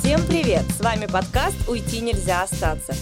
Всем привет! С вами подкаст «Уйти нельзя остаться».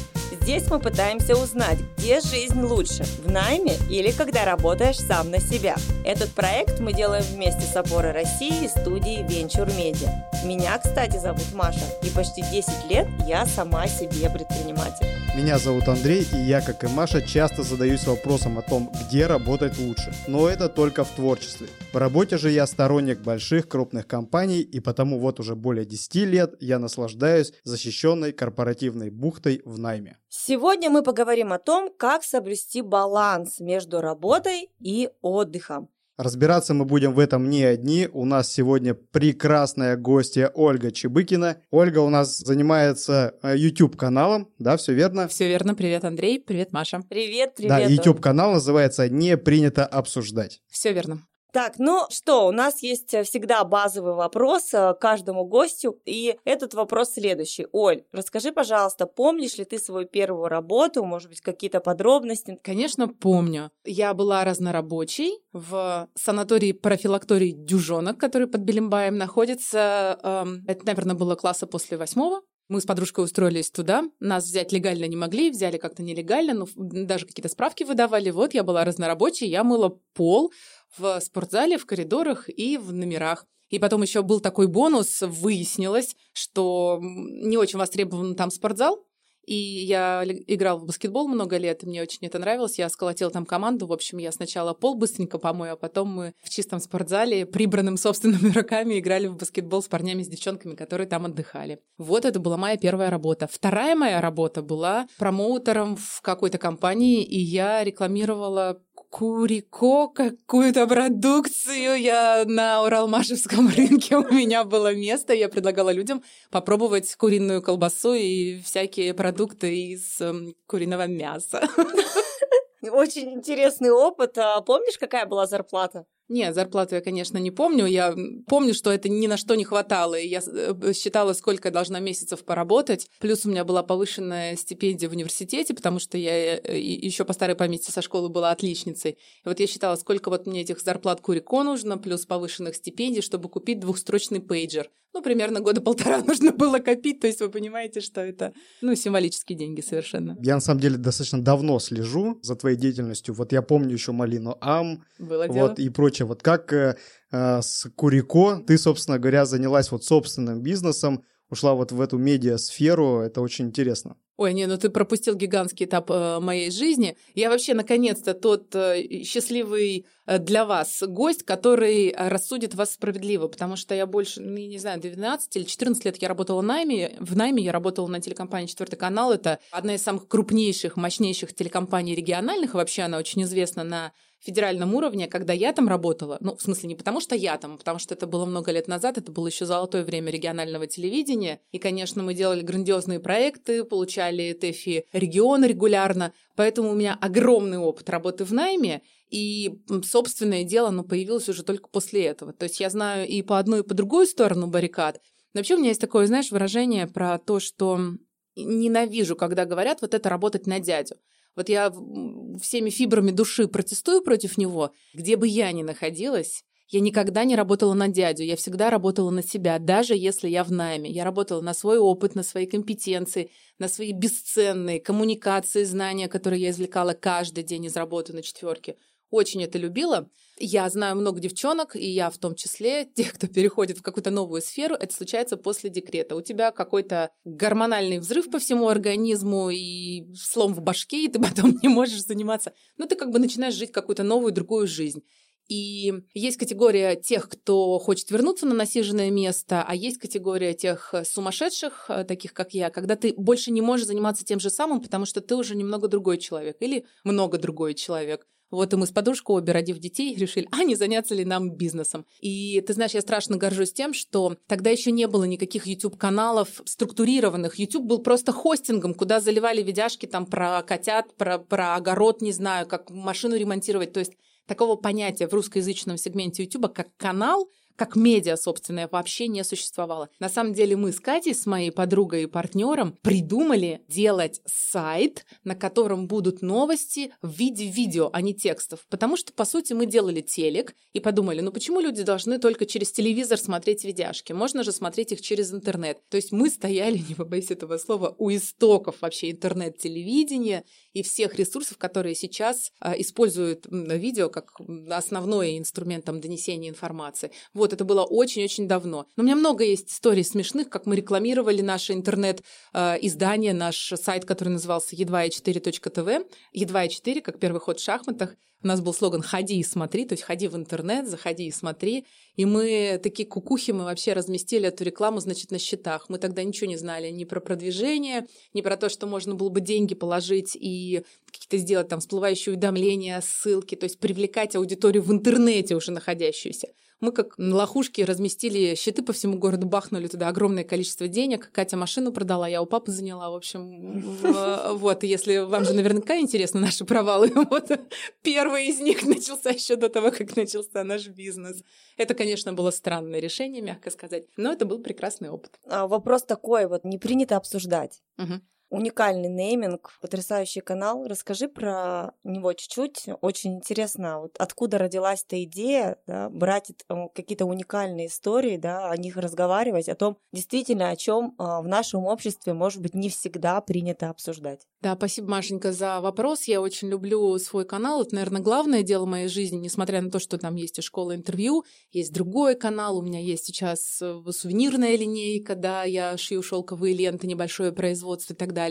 Здесь мы пытаемся узнать, где жизнь лучше – в найме или когда работаешь сам на себя. Этот проект мы делаем вместе с «Опорой России» и студией Venture Media. Меня, кстати, зовут Маша, и почти 10 лет я сама себе предприниматель. Меня зовут Андрей, и я, как и Маша, часто задаюсь вопросом о том, где работать лучше. Но это только в творчестве. По работе же я сторонник больших крупных компаний, и потому вот уже более 10 лет я наслаждаюсь защищенной корпоративной бухтой в найме. Сегодня мы поговорим о том, как соблюсти баланс между работой и отдыхом. Разбираться мы будем в этом не одни. У нас сегодня прекрасная гостья Ольга Чебыкина. Ольга у нас занимается э, YouTube-каналом, да, все верно? Все верно. Привет, Андрей. Привет, Маша. Привет, привет. Да, YouTube-канал называется «Не принято обсуждать». Все верно. Так, ну что, у нас есть э, всегда базовый вопрос э, каждому гостю, и этот вопрос следующий. Оль, расскажи, пожалуйста, помнишь ли ты свою первую работу, может быть, какие-то подробности? Конечно, помню. Я была разнорабочей в санатории профилактории Дюжонок, который под Белимбаем находится. Эм, это, наверное, было класса после восьмого. Мы с подружкой устроились туда. Нас взять легально не могли, взяли как-то нелегально, но даже какие-то справки выдавали. Вот я была разнорабочей, я мыла пол в спортзале, в коридорах и в номерах. И потом еще был такой бонус, выяснилось, что не очень востребован там спортзал, и я играл в баскетбол много лет, мне очень это нравилось. Я сколотила там команду. В общем, я сначала пол быстренько помою, а потом мы в чистом спортзале, прибранным собственными руками, играли в баскетбол с парнями, с девчонками, которые там отдыхали. Вот это была моя первая работа. Вторая моя работа была промоутером в какой-то компании, и я рекламировала Курико, какую-то продукцию. Я на Уралмашевском рынке, у меня было место. Я предлагала людям попробовать куриную колбасу и всякие продукты из э, куриного мяса. Очень интересный опыт. А помнишь, какая была зарплата? Нет, зарплату я, конечно, не помню. Я помню, что это ни на что не хватало. И я э, считала, сколько я должна месяцев поработать. Плюс у меня была повышенная стипендия в университете, потому что я э, еще по старой памяти со школы была отличницей. И вот я считала, сколько вот мне этих зарплат Курико нужно, плюс повышенных стипендий, чтобы купить двухстрочный пейджер. Ну, примерно года полтора нужно было копить. То есть вы понимаете, что это, ну, символические деньги совершенно. Я, на самом деле, достаточно давно слежу за твоей деятельностью. Вот я помню еще Малину Ам. Было вот, дело. и прочее прочее. Вот как э, э, с Курико ты, собственно говоря, занялась вот собственным бизнесом, ушла вот в эту медиа-сферу, это очень интересно. Ой, не, ну ты пропустил гигантский этап э, моей жизни. Я вообще, наконец-то, тот э, счастливый э, для вас гость, который э, рассудит вас справедливо, потому что я больше, ну, не знаю, 12 или 14 лет я работала в найме. В найме я работала на телекомпании «Четвертый канал». Это одна из самых крупнейших, мощнейших телекомпаний региональных. Вообще она очень известна на федеральном уровне, когда я там работала, ну, в смысле, не потому что я там, а потому что это было много лет назад, это было еще золотое время регионального телевидения, и, конечно, мы делали грандиозные проекты, получали ТЭФИ регион регулярно, поэтому у меня огромный опыт работы в найме, и собственное дело, оно появилось уже только после этого. То есть я знаю и по одну, и по другую сторону баррикад. Но вообще у меня есть такое, знаешь, выражение про то, что ненавижу, когда говорят вот это работать на дядю. Вот я всеми фибрами души протестую против него, где бы я ни находилась. Я никогда не работала на дядю, я всегда работала на себя, даже если я в найме. Я работала на свой опыт, на свои компетенции, на свои бесценные коммуникации, знания, которые я извлекала каждый день из работы на четверке очень это любила. Я знаю много девчонок, и я в том числе, тех, кто переходит в какую-то новую сферу, это случается после декрета. У тебя какой-то гормональный взрыв по всему организму и слом в башке, и ты потом не можешь заниматься. Ну, ты как бы начинаешь жить какую-то новую, другую жизнь. И есть категория тех, кто хочет вернуться на насиженное место, а есть категория тех сумасшедших, э, таких как я, когда ты больше не можешь заниматься тем же самым, потому что ты уже немного другой человек или много другой человек. Вот и мы с подружкой, обе родив детей, решили, а не заняться ли нам бизнесом. И ты знаешь, я страшно горжусь тем, что тогда еще не было никаких YouTube-каналов структурированных. YouTube был просто хостингом, куда заливали видяшки там про котят, про, про огород, не знаю, как машину ремонтировать. То есть такого понятия в русскоязычном сегменте YouTube, как канал, как медиа, собственное, вообще не существовало. На самом деле мы с Катей, с моей подругой и партнером, придумали делать сайт, на котором будут новости в виде видео, а не текстов. Потому что, по сути, мы делали телек и подумали, ну почему люди должны только через телевизор смотреть видяшки? Можно же смотреть их через интернет. То есть мы стояли, не побоюсь этого слова, у истоков вообще интернет-телевидения и всех ресурсов, которые сейчас а, используют видео как основной инструмент там, донесения информации. Вот, это было очень-очень давно. Но у меня много есть историй смешных, как мы рекламировали наше интернет-издание, а, наш сайт, который назывался едва4.тв. Едва 4, как первый ход в шахматах. У нас был слоган «Ходи и смотри», то есть ходи в интернет, заходи и смотри. И мы такие кукухи, мы вообще разместили эту рекламу, значит, на счетах. Мы тогда ничего не знали ни про продвижение, ни про то, что можно было бы деньги положить и какие-то сделать там всплывающие уведомления, ссылки, то есть привлекать аудиторию в интернете уже находящуюся. Мы как лохушки разместили щиты по всему городу, бахнули туда огромное количество денег. Катя машину продала, я у папы заняла. В общем, вот, если вам же наверняка интересны наши провалы, вот первый из них начался еще до того, как начался наш бизнес. Это, конечно, было странное решение, мягко сказать, но это был прекрасный опыт. А вопрос такой, вот не принято обсуждать. Угу уникальный нейминг, потрясающий канал. Расскажи про него чуть-чуть. Очень интересно, вот откуда родилась эта идея, да, брать какие-то уникальные истории, да, о них разговаривать, о том, действительно, о чем а, в нашем обществе, может быть, не всегда принято обсуждать. Да, спасибо, Машенька, за вопрос. Я очень люблю свой канал. Это, наверное, главное дело моей жизни, несмотря на то, что там есть и школа интервью, есть другой канал, у меня есть сейчас э, сувенирная линейка, да, я шью шелковые ленты, небольшое производство и так далее.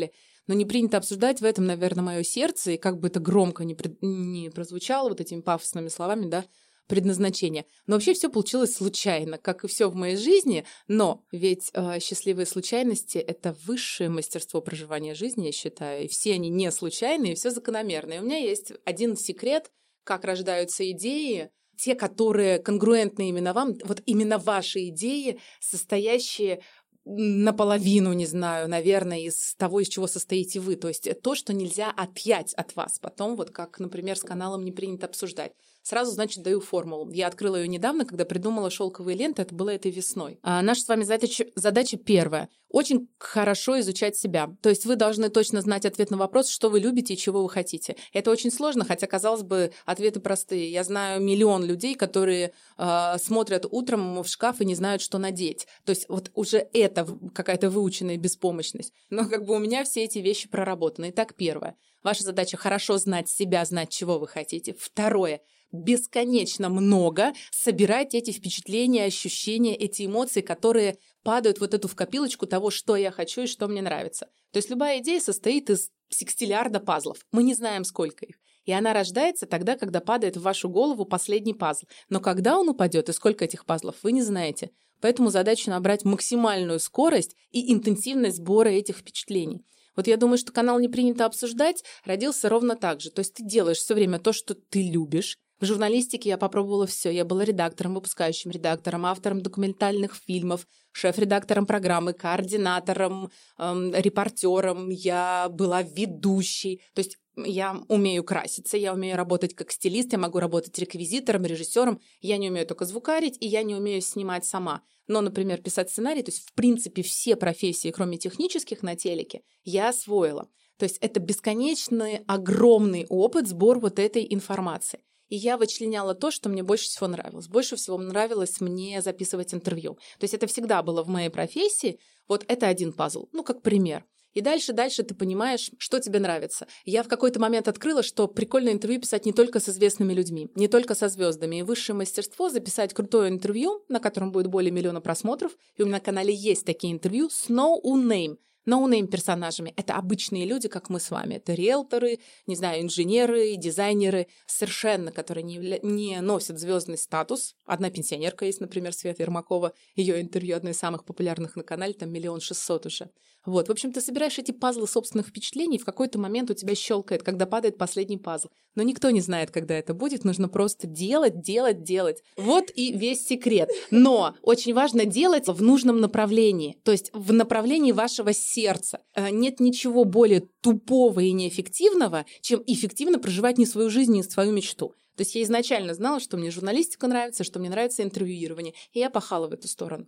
Но не принято обсуждать в этом, наверное, мое сердце, и как бы это громко не, не прозвучало вот этими пафосными словами, да, предназначение. Но вообще все получилось случайно, как и все в моей жизни. Но ведь э, счастливые случайности это высшее мастерство проживания жизни, я считаю. И все они не случайные, все закономерные. У меня есть один секрет, как рождаются идеи, те, которые конгруентны именно вам, вот именно ваши идеи, состоящие наполовину, не знаю, наверное, из того, из чего состоите вы. То есть то, что нельзя отъять от вас. Потом, вот как, например, с каналом не принято обсуждать. Сразу, значит, даю формулу. Я открыла ее недавно, когда придумала шелковые ленты. Это было этой весной. А наша с вами задача, задача первая. Очень хорошо изучать себя. То есть вы должны точно знать ответ на вопрос, что вы любите и чего вы хотите. Это очень сложно, хотя, казалось бы, ответы простые. Я знаю миллион людей, которые э, смотрят утром в шкаф и не знают, что надеть. То есть вот уже это какая-то выученная беспомощность. Но как бы у меня все эти вещи проработаны. Итак, первое. Ваша задача хорошо знать себя, знать, чего вы хотите. Второе бесконечно много собирать эти впечатления, ощущения, эти эмоции, которые падают вот эту в копилочку того, что я хочу и что мне нравится. То есть любая идея состоит из секстиллиарда пазлов. Мы не знаем, сколько их. И она рождается тогда, когда падает в вашу голову последний пазл. Но когда он упадет и сколько этих пазлов, вы не знаете. Поэтому задача набрать максимальную скорость и интенсивность сбора этих впечатлений. Вот я думаю, что канал «Не принято обсуждать» родился ровно так же. То есть ты делаешь все время то, что ты любишь, в журналистике я попробовала все. Я была редактором, выпускающим редактором, автором документальных фильмов, шеф-редактором программы, координатором, эм, репортером. Я была ведущей. То есть я умею краситься, я умею работать как стилист, я могу работать реквизитором, режиссером. Я не умею только звукарить, и я не умею снимать сама. Но, например, писать сценарий, то есть, в принципе, все профессии, кроме технических на телеке, я освоила. То есть это бесконечный, огромный опыт, сбор вот этой информации. И я вычленяла то, что мне больше всего нравилось. Больше всего нравилось мне записывать интервью. То есть это всегда было в моей профессии. Вот это один пазл. Ну, как пример. И дальше, дальше ты понимаешь, что тебе нравится. Я в какой-то момент открыла, что прикольно интервью писать не только с известными людьми, не только со звездами. И высшее мастерство записать крутое интервью, на котором будет более миллиона просмотров. И у меня на канале есть такие интервью с no name no-name персонажами. Это обычные люди, как мы с вами. Это риэлторы, не знаю, инженеры, дизайнеры, совершенно, которые не, не носят звездный статус. Одна пенсионерка есть, например, Света Ермакова. Ее интервью одно из самых популярных на канале, там миллион шестьсот уже. Вот, в общем, ты собираешь эти пазлы собственных впечатлений, в какой-то момент у тебя щелкает, когда падает последний пазл. Но никто не знает, когда это будет, нужно просто делать, делать, делать. Вот и весь секрет. Но очень важно делать в нужном направлении, то есть в направлении вашего сердца. Э, нет ничего более тупого и неэффективного, чем эффективно проживать не свою жизнь, не свою мечту. То есть я изначально знала, что мне журналистика нравится, что мне нравится интервьюирование, и я пахала в эту сторону.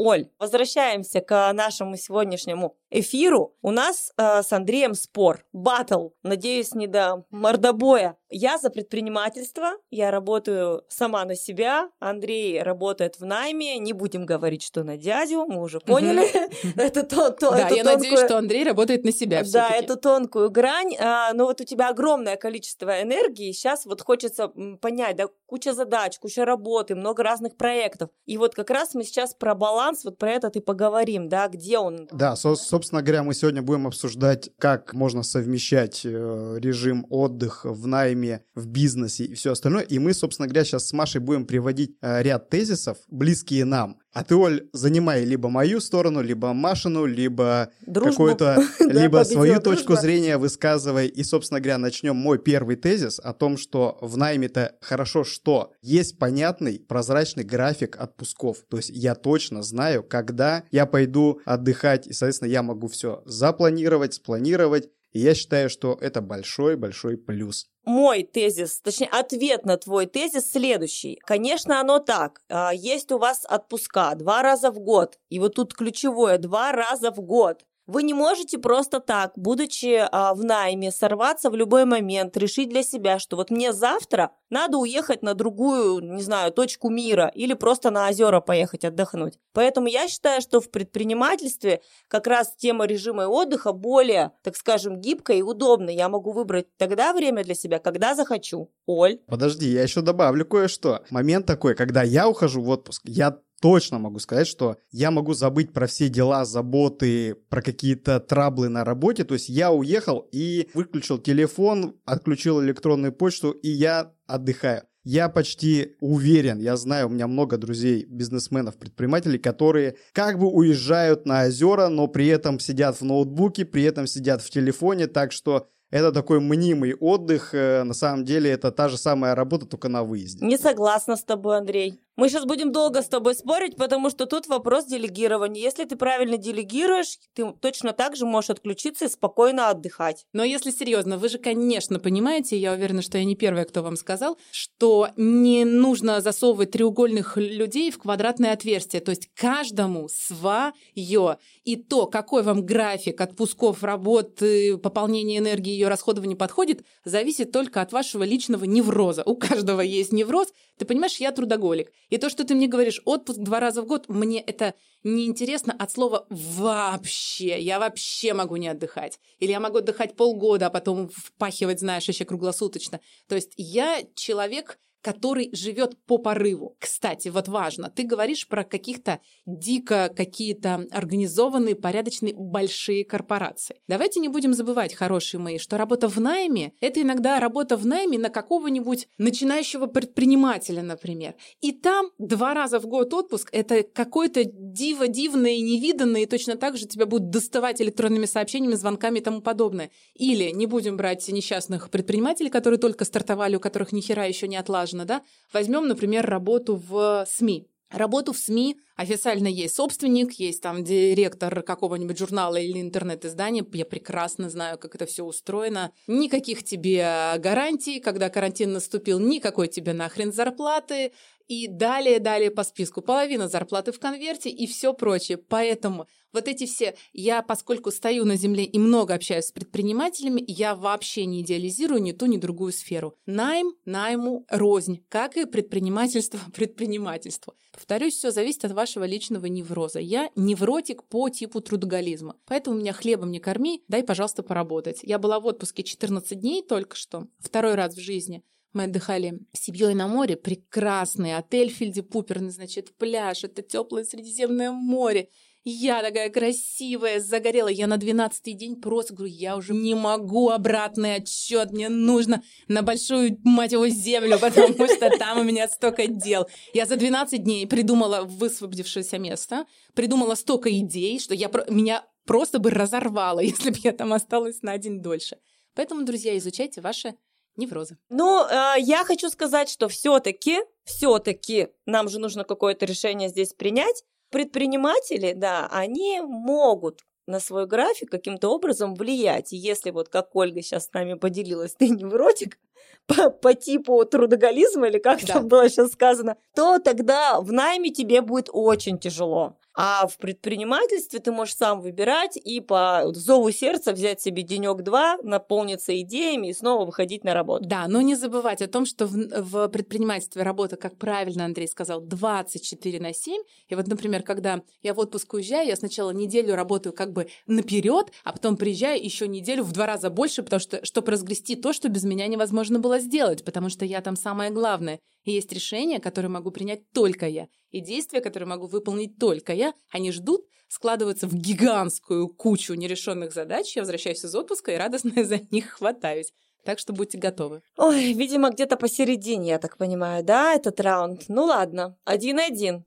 Оль, возвращаемся к нашему сегодняшнему эфиру. У нас э, с Андреем спор, батл, надеюсь, не до мордобоя. Я за предпринимательство, я работаю сама на себя, Андрей работает в найме, не будем говорить, что на дядю, мы уже поняли. Это то, то, Да, я надеюсь, что Андрей работает на себя Да, эту тонкую грань, а, но вот у тебя огромное количество энергии, сейчас вот хочется понять, да, куча задач, куча работы, много разных проектов. И вот как раз мы сейчас про баланс, вот про это и поговорим, да, где он. Да, собственно говоря, мы сегодня будем обсуждать, как можно совмещать э, режим отдыха в найме, в бизнесе и все остальное. И мы, собственно говоря, сейчас с Машей будем приводить э, ряд тезисов, близкие нам. А ты, Оль, занимай либо мою сторону, либо Машину, либо какую-то, либо свою точку зрения высказывай. И, собственно говоря, начнем мой первый тезис о том, что в найме-то хорошо что? Есть понятный, прозрачный график отпусков. То есть я точно знаю, когда я пойду отдыхать, и, соответственно, я могу все запланировать, спланировать, и я считаю, что это большой-большой плюс. Мой тезис, точнее, ответ на твой тезис следующий. Конечно, оно так. А, есть у вас отпуска два раза в год. И вот тут ключевое, два раза в год. Вы не можете просто так, будучи а, в найме, сорваться в любой момент, решить для себя, что вот мне завтра надо уехать на другую, не знаю, точку мира или просто на озера поехать отдохнуть. Поэтому я считаю, что в предпринимательстве как раз тема режима отдыха более, так скажем, гибкая и удобная. Я могу выбрать тогда время для себя, когда захочу. Оль. Подожди, я еще добавлю кое-что. Момент такой, когда я ухожу в отпуск, я точно могу сказать, что я могу забыть про все дела, заботы, про какие-то траблы на работе. То есть я уехал и выключил телефон, отключил электронную почту, и я отдыхаю. Я почти уверен, я знаю, у меня много друзей, бизнесменов, предпринимателей, которые как бы уезжают на озера, но при этом сидят в ноутбуке, при этом сидят в телефоне, так что это такой мнимый отдых. Э, на самом деле это та же самая работа, только на выезде. Не согласна с тобой, Андрей. Мы сейчас будем долго с тобой спорить, потому что тут вопрос делегирования. Если ты правильно делегируешь, ты точно так же можешь отключиться и спокойно отдыхать. Но если серьезно, вы же, конечно, понимаете, я уверена, что я не первая, кто вам сказал, что не нужно засовывать треугольных людей в квадратное отверстие. То есть каждому свое. И то, какой вам график отпусков, работы, пополнения энергии, ее расходования подходит, зависит только от вашего личного невроза. У каждого есть невроз. Ты понимаешь, я трудоголик. И то, что ты мне говоришь, отпуск два раза в год, мне это неинтересно от слова «вообще». Я вообще могу не отдыхать. Или я могу отдыхать полгода, а потом впахивать, знаешь, еще круглосуточно. То есть я человек, который живет по порыву. Кстати, вот важно, ты говоришь про каких-то дико какие-то организованные, порядочные, большие корпорации. Давайте не будем забывать, хорошие мои, что работа в найме – это иногда работа в найме на какого-нибудь начинающего предпринимателя, например. И там два раза в год отпуск – это какое-то диво дивное и невиданное, и точно так же тебя будут доставать электронными сообщениями, звонками и тому подобное. Или не будем брать несчастных предпринимателей, которые только стартовали, у которых ни хера еще не отлажено, важно, да? Возьмем, например, работу в СМИ. Работу в СМИ официально есть собственник, есть там директор какого-нибудь журнала или интернет-издания. Я прекрасно знаю, как это все устроено. Никаких тебе гарантий, когда карантин наступил, никакой тебе нахрен зарплаты. И далее, далее по списку. Половина зарплаты в конверте и все прочее. Поэтому вот эти все, я, поскольку стою на земле и много общаюсь с предпринимателями, я вообще не идеализирую ни ту, ни другую сферу. Найм, найму, рознь, как и предпринимательство, предпринимательство. Повторюсь, все зависит от вашего личного невроза. Я невротик по типу трудоголизма. Поэтому меня хлебом не корми, дай, пожалуйста, поработать. Я была в отпуске 14 дней только что, второй раз в жизни. Мы отдыхали с семьей на море. Прекрасный отель Фильди-Пуперный, значит, пляж. Это теплое Средиземное море. Я такая красивая, загорела. Я на двенадцатый день просто говорю, я уже не могу обратный отчет. Мне нужно на большую, мать его, землю, потому что там у меня столько дел. Я за 12 дней придумала высвободившееся место, придумала столько идей, что я, меня просто бы разорвало, если бы я там осталась на день дольше. Поэтому, друзья, изучайте ваши неврозы. Ну, э, я хочу сказать, что все-таки, все-таки нам же нужно какое-то решение здесь принять. Предприниматели, да, они могут на свой график каким-то образом влиять. И если вот как Ольга сейчас с нами поделилась, ты невротик, по, по типу трудоголизма, или как да. там было сейчас сказано, то тогда в найме тебе будет очень тяжело. А в предпринимательстве ты можешь сам выбирать и по зову сердца взять себе денек-два, наполниться идеями и снова выходить на работу. Да, но не забывать о том, что в, в предпринимательстве работа, как правильно Андрей сказал, 24 на 7. И вот, например, когда я в отпуск уезжаю, я сначала неделю работаю как бы наперед, а потом приезжаю еще неделю в два раза больше, потому что, чтобы разгрести то, что без меня невозможно было сделать, потому что я там самое главное. Есть решения, которые могу принять только я, и действия, которые могу выполнить только я. Они ждут, складываются в гигантскую кучу нерешенных задач. Я возвращаюсь из отпуска и радостно за них хватаюсь. Так что будьте готовы. Ой, видимо, где-то посередине, я так понимаю, да, этот раунд? Ну ладно, один-один.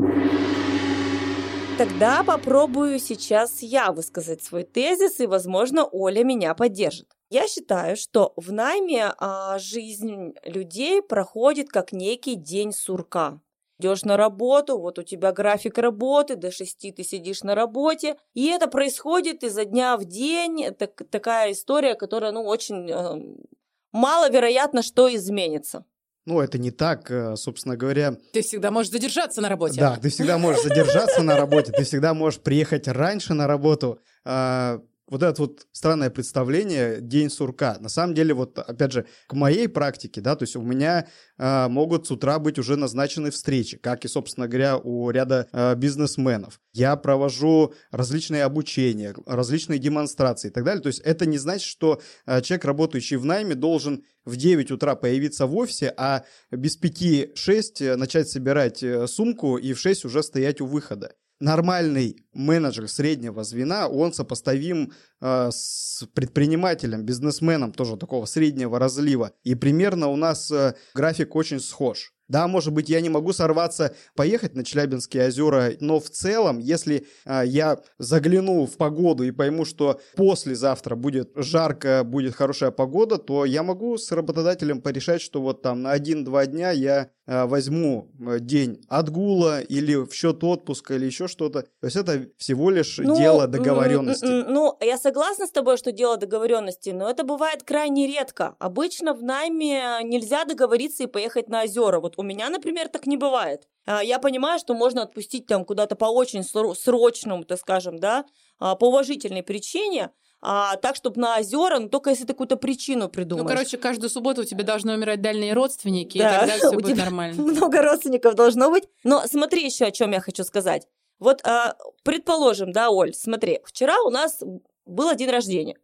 Тогда попробую сейчас я высказать свой тезис, и, возможно, Оля меня поддержит. Я считаю, что в найме а, жизнь людей проходит как некий день сурка. Идешь на работу, вот у тебя график работы, до 6 ты сидишь на работе, и это происходит изо дня в день. Это такая история, которая, ну, очень э, маловероятно, что изменится. Ну, это не так, э, собственно говоря. Ты всегда можешь задержаться на работе. Да, ты всегда можешь задержаться на работе, ты всегда можешь приехать раньше на работу. Вот это вот странное представление день сурка. На самом деле, вот опять же, к моей практике, да, то есть у меня э, могут с утра быть уже назначены встречи, как и, собственно говоря, у ряда э, бизнесменов. Я провожу различные обучения, различные демонстрации и так далее. То есть это не значит, что э, человек, работающий в найме, должен в 9 утра появиться в офисе, а без 5-6 начать собирать сумку и в 6 уже стоять у выхода нормальный менеджер среднего звена, он сопоставим э, с предпринимателем, бизнесменом тоже такого среднего разлива. И примерно у нас э, график очень схож. Да, может быть, я не могу сорваться, поехать на Челябинские озера, но в целом, если а, я загляну в погоду и пойму, что послезавтра будет жарко, будет хорошая погода, то я могу с работодателем порешать, что вот там на один-два дня я а, возьму э, день отгула или в счет отпуска или еще что-то. То есть это всего лишь ну, дело договоренности. Ну, я согласна с тобой, что дело договоренности, но это бывает крайне редко. Обычно в найме нельзя договориться и поехать на озера. Вот у меня, например, так не бывает. А, я понимаю, что можно отпустить там куда-то по очень срочному, так скажем, да, а, по уважительной причине, а, так, чтобы на озера, но только если ты какую-то причину придумаешь. Ну, короче, каждую субботу у тебя должны умирать дальние родственники, да. и тогда все будет нормально. Много родственников должно быть. Но смотри еще, о чем я хочу сказать. Вот, а, предположим, да, Оль, смотри, вчера у нас был день рождения.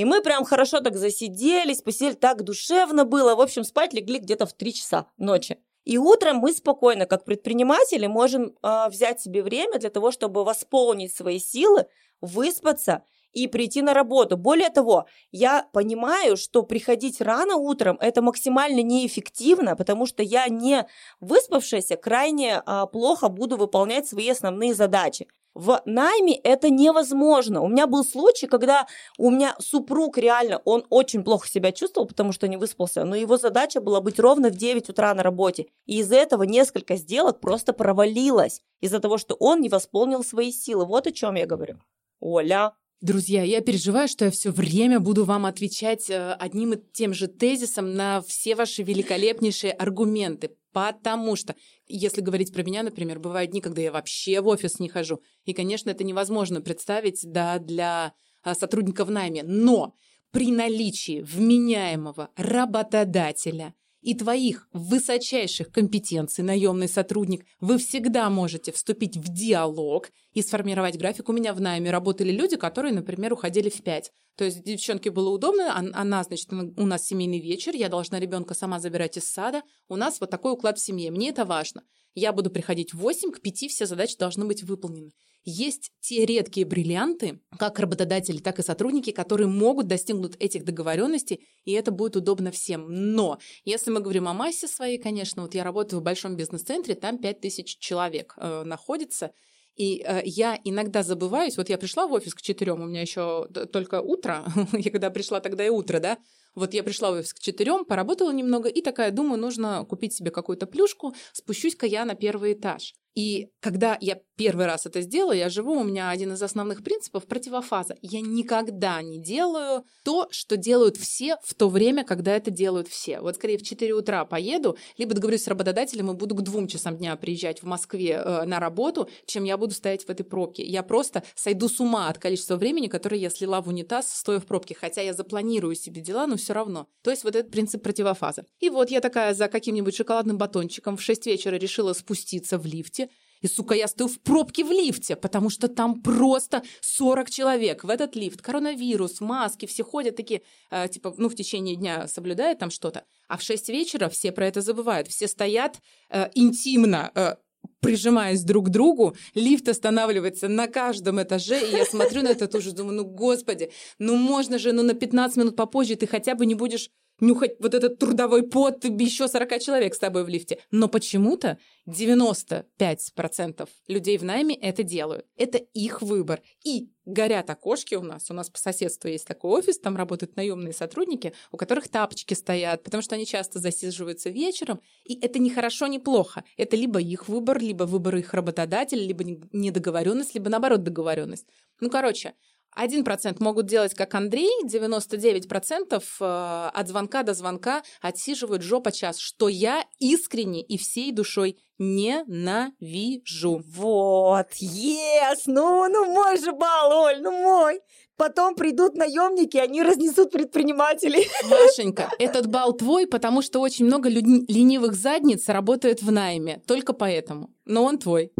И мы прям хорошо так засиделись, посидели, так душевно было. В общем, спать легли где-то в 3 часа ночи. И утром мы спокойно, как предприниматели, можем э, взять себе время для того, чтобы восполнить свои силы, выспаться и прийти на работу. Более того, я понимаю, что приходить рано утром это максимально неэффективно, потому что я не выспавшаяся крайне а, плохо буду выполнять свои основные задачи. В найме это невозможно. У меня был случай, когда у меня супруг реально, он очень плохо себя чувствовал, потому что не выспался, но его задача была быть ровно в 9 утра на работе. И из-за этого несколько сделок просто провалилось, из-за того, что он не восполнил свои силы. Вот о чем я говорю. Оля, Друзья, я переживаю, что я все время буду вам отвечать э, одним и тем же тезисом на все ваши великолепнейшие аргументы, потому что, если говорить про меня, например, бывают дни, когда я вообще в офис не хожу, и, конечно, это невозможно представить да, для а, сотрудников в найме, но при наличии вменяемого работодателя – и твоих высочайших компетенций, наемный сотрудник, вы всегда можете вступить в диалог и сформировать график. У меня в найме работали люди, которые, например, уходили в 5. То есть девчонке было удобно, она, значит, у нас семейный вечер, я должна ребенка сама забирать из сада, у нас вот такой уклад в семье, мне это важно. Я буду приходить в 8, к 5 все задачи должны быть выполнены. Есть те редкие бриллианты, как работодатели, так и сотрудники, которые могут достигнуть этих договоренностей, и это будет удобно всем. Но если мы говорим о массе своей, конечно, вот я работаю в большом бизнес-центре, там 5000 человек э, находится, и э, я иногда забываюсь, вот я пришла в офис к четырем, у меня еще только утро, я когда пришла, тогда и утро, да, вот я пришла в офис к четырем, поработала немного и такая, думаю, нужно купить себе какую-то плюшку, спущусь-ка я на первый этаж. И когда я первый раз это сделала, я живу, у меня один из основных принципов противофаза. Я никогда не делаю то, что делают все в то время, когда это делают все. Вот скорее в 4 утра поеду, либо договорюсь с работодателем и буду к двум часам дня приезжать в Москве э, на работу, чем я буду стоять в этой пробке. Я просто сойду с ума от количества времени, которое я слила в унитаз, стоя в пробке. Хотя я запланирую себе дела, но все равно. То есть вот этот принцип противофаза. И вот я такая за каким-нибудь шоколадным батончиком в 6 вечера решила спуститься в лифте, и, сука, я стою в пробке в лифте, потому что там просто 40 человек в этот лифт. Коронавирус, маски, все ходят такие, э, типа, ну, в течение дня соблюдают там что-то. А в 6 вечера все про это забывают. Все стоят э, интимно, э, прижимаясь друг к другу, лифт останавливается на каждом этаже, и я смотрю на это тоже, думаю, ну, господи, ну, можно же, ну, на 15 минут попозже ты хотя бы не будешь нюхать вот этот трудовой пот, еще 40 человек с тобой в лифте. Но почему-то 95% людей в найме это делают. Это их выбор. И горят окошки у нас. У нас по соседству есть такой офис, там работают наемные сотрудники, у которых тапочки стоят, потому что они часто засиживаются вечером. И это не хорошо, не плохо. Это либо их выбор, либо выбор их работодателя, либо недоговоренность, либо наоборот договоренность. Ну, короче, 1% могут делать, как Андрей, 99% э, от звонка до звонка отсиживают жопа час, что я искренне и всей душой ненавижу. Вот, yes, ну, ну мой же бал, Оль, ну мой. Потом придут наемники, они разнесут предпринимателей. Машенька, этот бал твой, потому что очень много ленивых задниц работает в найме. Только поэтому. Но он твой.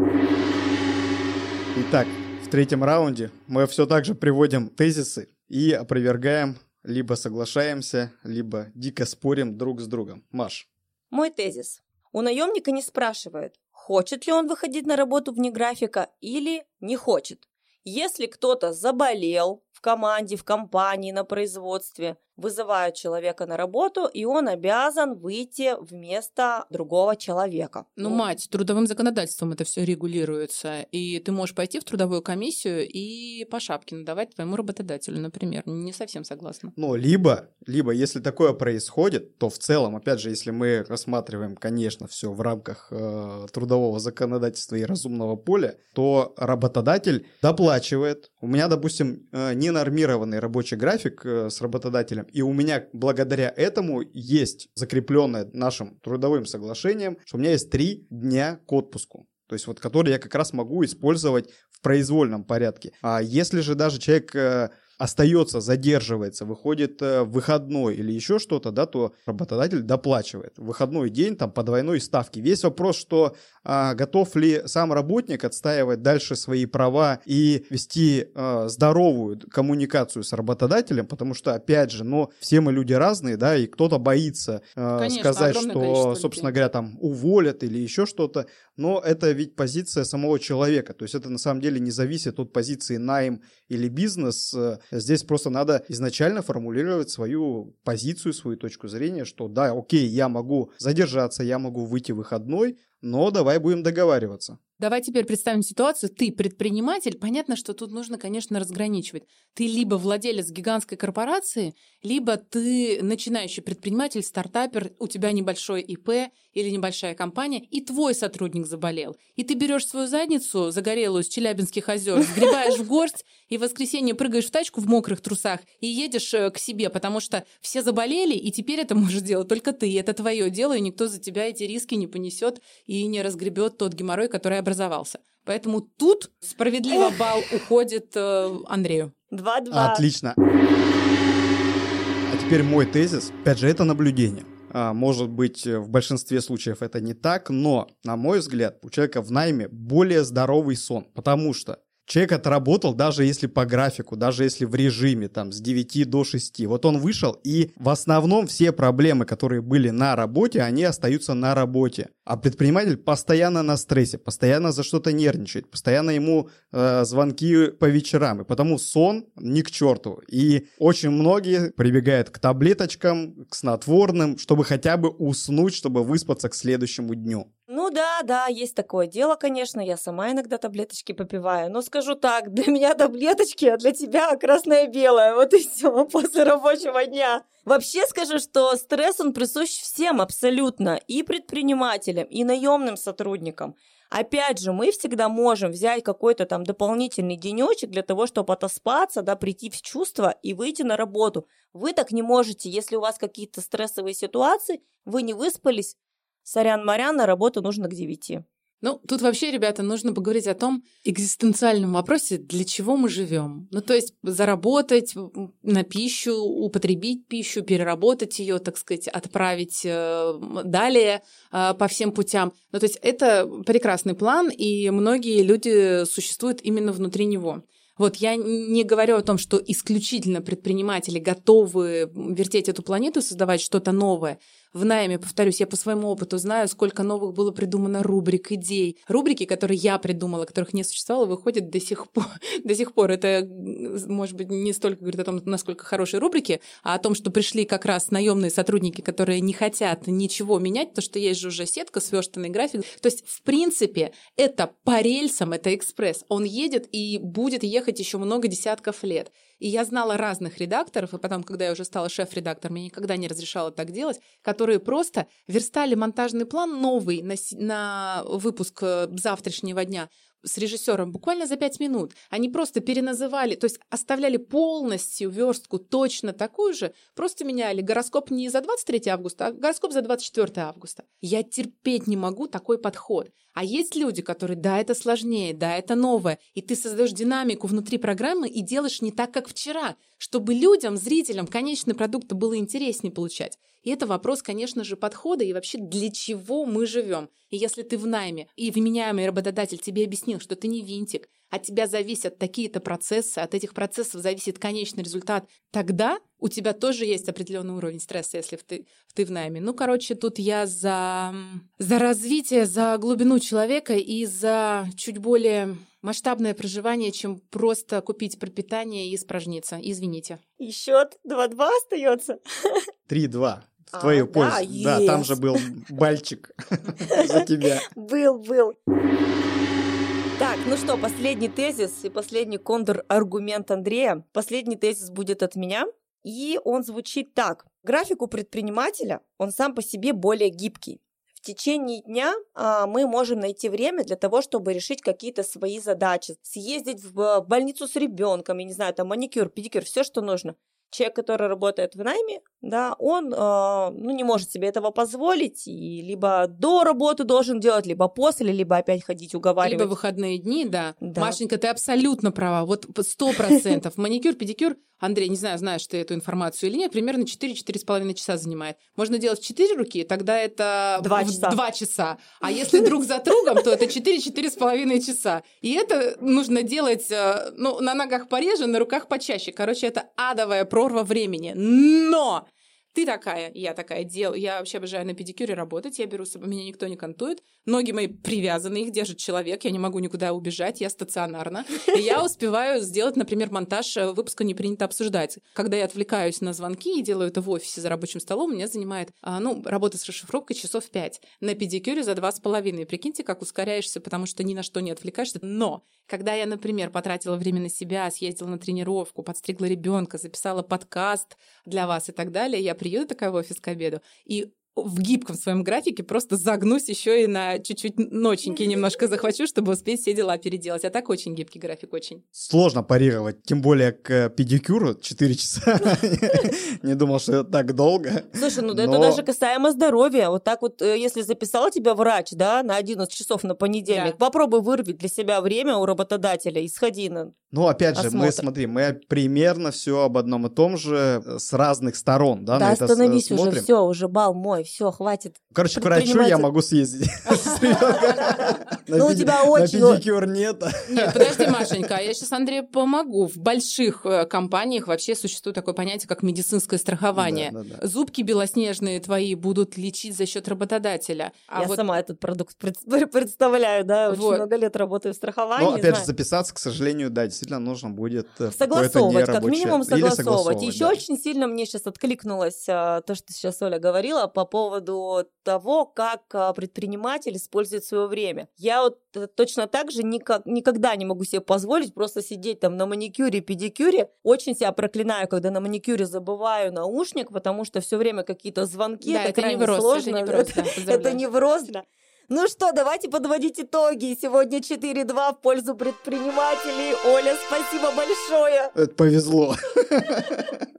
Итак, в третьем раунде мы все так же приводим тезисы и опровергаем, либо соглашаемся, либо дико спорим друг с другом. Маш. Мой тезис. У наемника не спрашивают, хочет ли он выходить на работу вне графика или не хочет. Если кто-то заболел в команде, в компании, на производстве, вызывают человека на работу, и он обязан выйти вместо другого человека. Ну, мать, трудовым законодательством это все регулируется, и ты можешь пойти в трудовую комиссию и по шапке надавать твоему работодателю, например. Не совсем согласна. Ну, либо, либо, если такое происходит, то в целом, опять же, если мы рассматриваем, конечно, все в рамках э, трудового законодательства и разумного поля, то работодатель доплачивает. У меня, допустим, э, ненормированный рабочий график э, с работодателем, и у меня благодаря этому есть закрепленное нашим трудовым соглашением, что у меня есть три дня к отпуску. То есть вот который я как раз могу использовать в произвольном порядке. А если же даже человек э, остается, задерживается, выходит э, в выходной или еще что-то, да, то работодатель доплачивает. В выходной день там по двойной ставке. Весь вопрос, что а, готов ли сам работник отстаивать дальше свои права и вести а, здоровую коммуникацию с работодателем, потому что, опять же, но все мы люди разные, да, и кто-то боится а, Конечно, сказать, что, собственно говоря, там уволят или еще что-то, но это ведь позиция самого человека, то есть это на самом деле не зависит от позиции найм или бизнес, Здесь просто надо изначально формулировать свою позицию, свою точку зрения, что да, окей, я могу задержаться, я могу выйти выходной, но давай будем договариваться. Давай теперь представим ситуацию. Ты предприниматель. Понятно, что тут нужно, конечно, разграничивать. Ты либо владелец гигантской корпорации, либо ты начинающий предприниматель, стартапер, у тебя небольшой ИП или небольшая компания, и твой сотрудник заболел. И ты берешь свою задницу, загорелую с Челябинских озер, сгребаешь в горсть, и в воскресенье прыгаешь в тачку в мокрых трусах и едешь э, к себе, потому что все заболели, и теперь это можешь делать только ты. Это твое дело, и никто за тебя эти риски не понесет и не разгребет тот геморрой, который образовался. Поэтому тут справедливо балл уходит э, Андрею. Два-два. Отлично. А теперь мой тезис. Опять же, это наблюдение. А, может быть, в большинстве случаев это не так, но, на мой взгляд, у человека в найме более здоровый сон, потому что Человек отработал, даже если по графику, даже если в режиме там с 9 до 6. Вот он вышел, и в основном все проблемы, которые были на работе, они остаются на работе. А предприниматель постоянно на стрессе, постоянно за что-то нервничает, постоянно ему э, звонки по вечерам. И потому сон ни к черту. И очень многие прибегают к таблеточкам, к снотворным, чтобы хотя бы уснуть, чтобы выспаться к следующему дню. Ну да, да, есть такое дело, конечно. Я сама иногда таблеточки попиваю. Но скажу так, для меня таблеточки, а для тебя красное-белое. Вот и все после рабочего дня. Вообще скажу, что стресс, он присущ всем абсолютно. И предпринимателям, и наемным сотрудникам. Опять же, мы всегда можем взять какой-то там дополнительный денечек для того, чтобы отоспаться, да, прийти в чувство и выйти на работу. Вы так не можете, если у вас какие-то стрессовые ситуации, вы не выспались, сорян-морян, на работу нужно к 9. Ну, тут вообще, ребята, нужно поговорить о том экзистенциальном вопросе, для чего мы живем. Ну, то есть заработать на пищу, употребить пищу, переработать ее, так сказать, отправить э, далее э, по всем путям. Ну, то есть это прекрасный план, и многие люди существуют именно внутри него. Вот я не говорю о том, что исключительно предприниматели готовы вертеть эту планету, создавать что-то новое в найме, повторюсь, я по своему опыту знаю, сколько новых было придумано рубрик, идей. Рубрики, которые я придумала, которых не существовало, выходят до сих пор. до сих пор. Это, может быть, не столько говорит о том, насколько хорошие рубрики, а о том, что пришли как раз наемные сотрудники, которые не хотят ничего менять, потому что есть же уже сетка, сверстанный график. То есть, в принципе, это по рельсам, это экспресс. Он едет и будет ехать еще много десятков лет. И я знала разных редакторов, и потом, когда я уже стала шеф-редактором, я никогда не разрешала так делать, которые просто верстали монтажный план новый на, на выпуск э, завтрашнего дня с режиссером буквально за пять минут. Они просто переназывали, то есть оставляли полностью верстку точно такую же, просто меняли гороскоп не за 23 августа, а гороскоп за 24 августа. Я терпеть не могу такой подход. А есть люди, которые, да, это сложнее, да, это новое, и ты создаешь динамику внутри программы и делаешь не так, как вчера, чтобы людям, зрителям конечный продукт было интереснее получать. И это вопрос, конечно же, подхода и вообще для чего мы живем. И если ты в найме, и вменяемый работодатель тебе объяснил, что ты не винтик, от тебя зависят такие-то процессы, от этих процессов зависит конечный результат, тогда у тебя тоже есть определенный уровень стресса, если ты, ты в найме. Ну, короче, тут я за, за развитие, за глубину человека и за чуть более масштабное проживание, чем просто купить пропитание и испражниться. Извините. И счет 2-2 остается? 3-2 в а, твою пользу. Да, да, там же был бальчик за тебя. Был, был. Так, ну что, последний тезис и последний контр-аргумент Андрея. Последний тезис будет от меня. И он звучит так. График у предпринимателя, он сам по себе более гибкий. В течение дня а, мы можем найти время для того, чтобы решить какие-то свои задачи. Съездить в больницу с ребенком, я не знаю, там маникюр, педикюр, все, что нужно человек, который работает в найме, да, он э, ну, не может себе этого позволить, и либо до работы должен делать, либо после, либо опять ходить уговаривать. Либо выходные дни, да. да. Машенька, ты абсолютно права, вот сто процентов. Маникюр, педикюр, Андрей, не знаю, знаешь ты эту информацию или нет, примерно 4-4,5 часа занимает. Можно делать 4 руки, тогда это 2 часа. 2 часа. А если друг за другом, то это 4-4,5 часа. И это нужно делать э, ну, на ногах пореже, на руках почаще. Короче, это адовая прорва времени. Но ты такая, я такая, дел. Я вообще обожаю на педикюре работать, я беру, меня никто не кантует. Ноги мои привязаны, их держит человек, я не могу никуда убежать, я стационарна. И я успеваю сделать, например, монтаж э, выпуска «Не принято обсуждать». Когда я отвлекаюсь на звонки и делаю это в офисе за рабочим столом, меня занимает, а, ну, работа с расшифровкой часов пять. На педикюре за два с половиной. Прикиньте, как ускоряешься, потому что ни на что не отвлекаешься. Но когда я, например, потратила время на себя, съездила на тренировку, подстригла ребенка, записала подкаст для вас и так далее, я приеду такая в офис к обеду, и в гибком своем графике просто загнусь еще и на чуть-чуть ноченьки немножко захвачу, чтобы успеть все дела переделать. А так очень гибкий график, очень. Сложно парировать, тем более к педикюру 4 часа. Не думал, что так долго. Слушай, ну это даже касаемо здоровья. Вот так вот, э, если записал тебя врач, да, на 11 часов на понедельник, попробуй вырви для себя время у работодателя и сходи на ну, опять же, мы, смотри, мы примерно все об одном и том же э, с разных сторон, да, да на остановись это уже, все, уже бал мой, все, хватит. Короче, к врачу я могу съездить. Ну, у тебя очень... На педикюр нет. Нет, подожди, Машенька, я сейчас Андрею помогу. В больших э, компаниях вообще существует такое понятие, как медицинское страхование. Зубки белоснежные твои будут лечить за счет работодателя. А я сама этот продукт представляю, да, очень много лет работаю в страховании. Ну, опять же, записаться, к сожалению, да, действительно нужно будет э, согласовывать, как минимум согласовывать. Еще очень сильно мне сейчас откликнулось а, то, что сейчас Оля говорила по поводу того, как а, предприниматель использует свое время. Я вот э, точно так же никак, никогда не могу себе позволить просто сидеть там на маникюре, педикюре. Очень себя проклинаю, когда на маникюре забываю наушник, потому что все время какие-то звонки, да, это, это крайне невроз, сложно. Это невроз, да, это невроз, Ну что, давайте подводить итоги. Сегодня 4-2 в пользу предпринимателей. Оля, спасибо большое. Это повезло.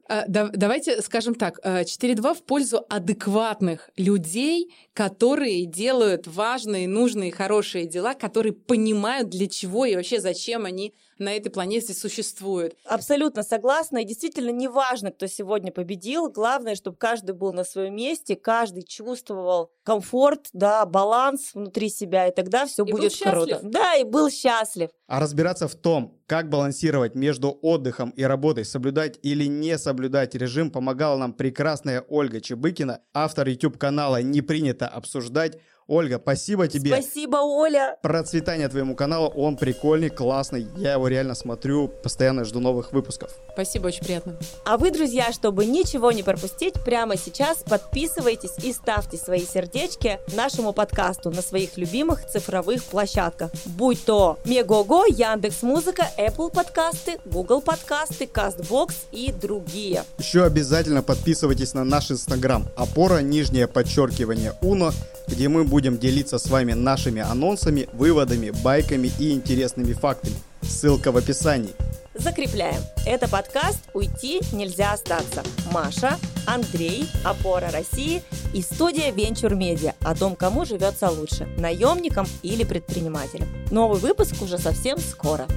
А, давайте скажем так, 4-2 в пользу адекватных людей, которые делают важные, нужные, хорошие дела, которые понимают, для чего и вообще зачем они на этой планете существуют. Абсолютно согласна. И действительно не важно, кто сегодня победил. Главное, чтобы каждый был на своем месте, каждый чувствовал комфорт, да, баланс внутри себя, и тогда все и будет круто. Да, и был счастлив. А разбираться в том, как балансировать между отдыхом и работой, соблюдать или не соблюдать режим, помогала нам прекрасная Ольга Чебыкина, автор YouTube-канала «Не принято обсуждать», Ольга, спасибо тебе. Спасибо, Оля. Процветание твоему каналу, он прикольный, классный. Я его реально смотрю, постоянно жду новых выпусков. Спасибо, очень приятно. А вы, друзья, чтобы ничего не пропустить, прямо сейчас подписывайтесь и ставьте свои сердечки нашему подкасту на своих любимых цифровых площадках. Будь то Мегого, Яндекс Музыка, Apple подкасты, Google подкасты, Castbox и другие. Еще обязательно подписывайтесь на наш инстаграм опора нижнее подчеркивание Уно, где мы будем делиться с вами нашими анонсами, выводами, байками и интересными фактами. Ссылка в описании. Закрепляем. Это подкаст «Уйти нельзя остаться». Маша, Андрей, Опора России и студия Venture Media о том, кому живется лучше – наемникам или предпринимателям. Новый выпуск уже совсем скоро.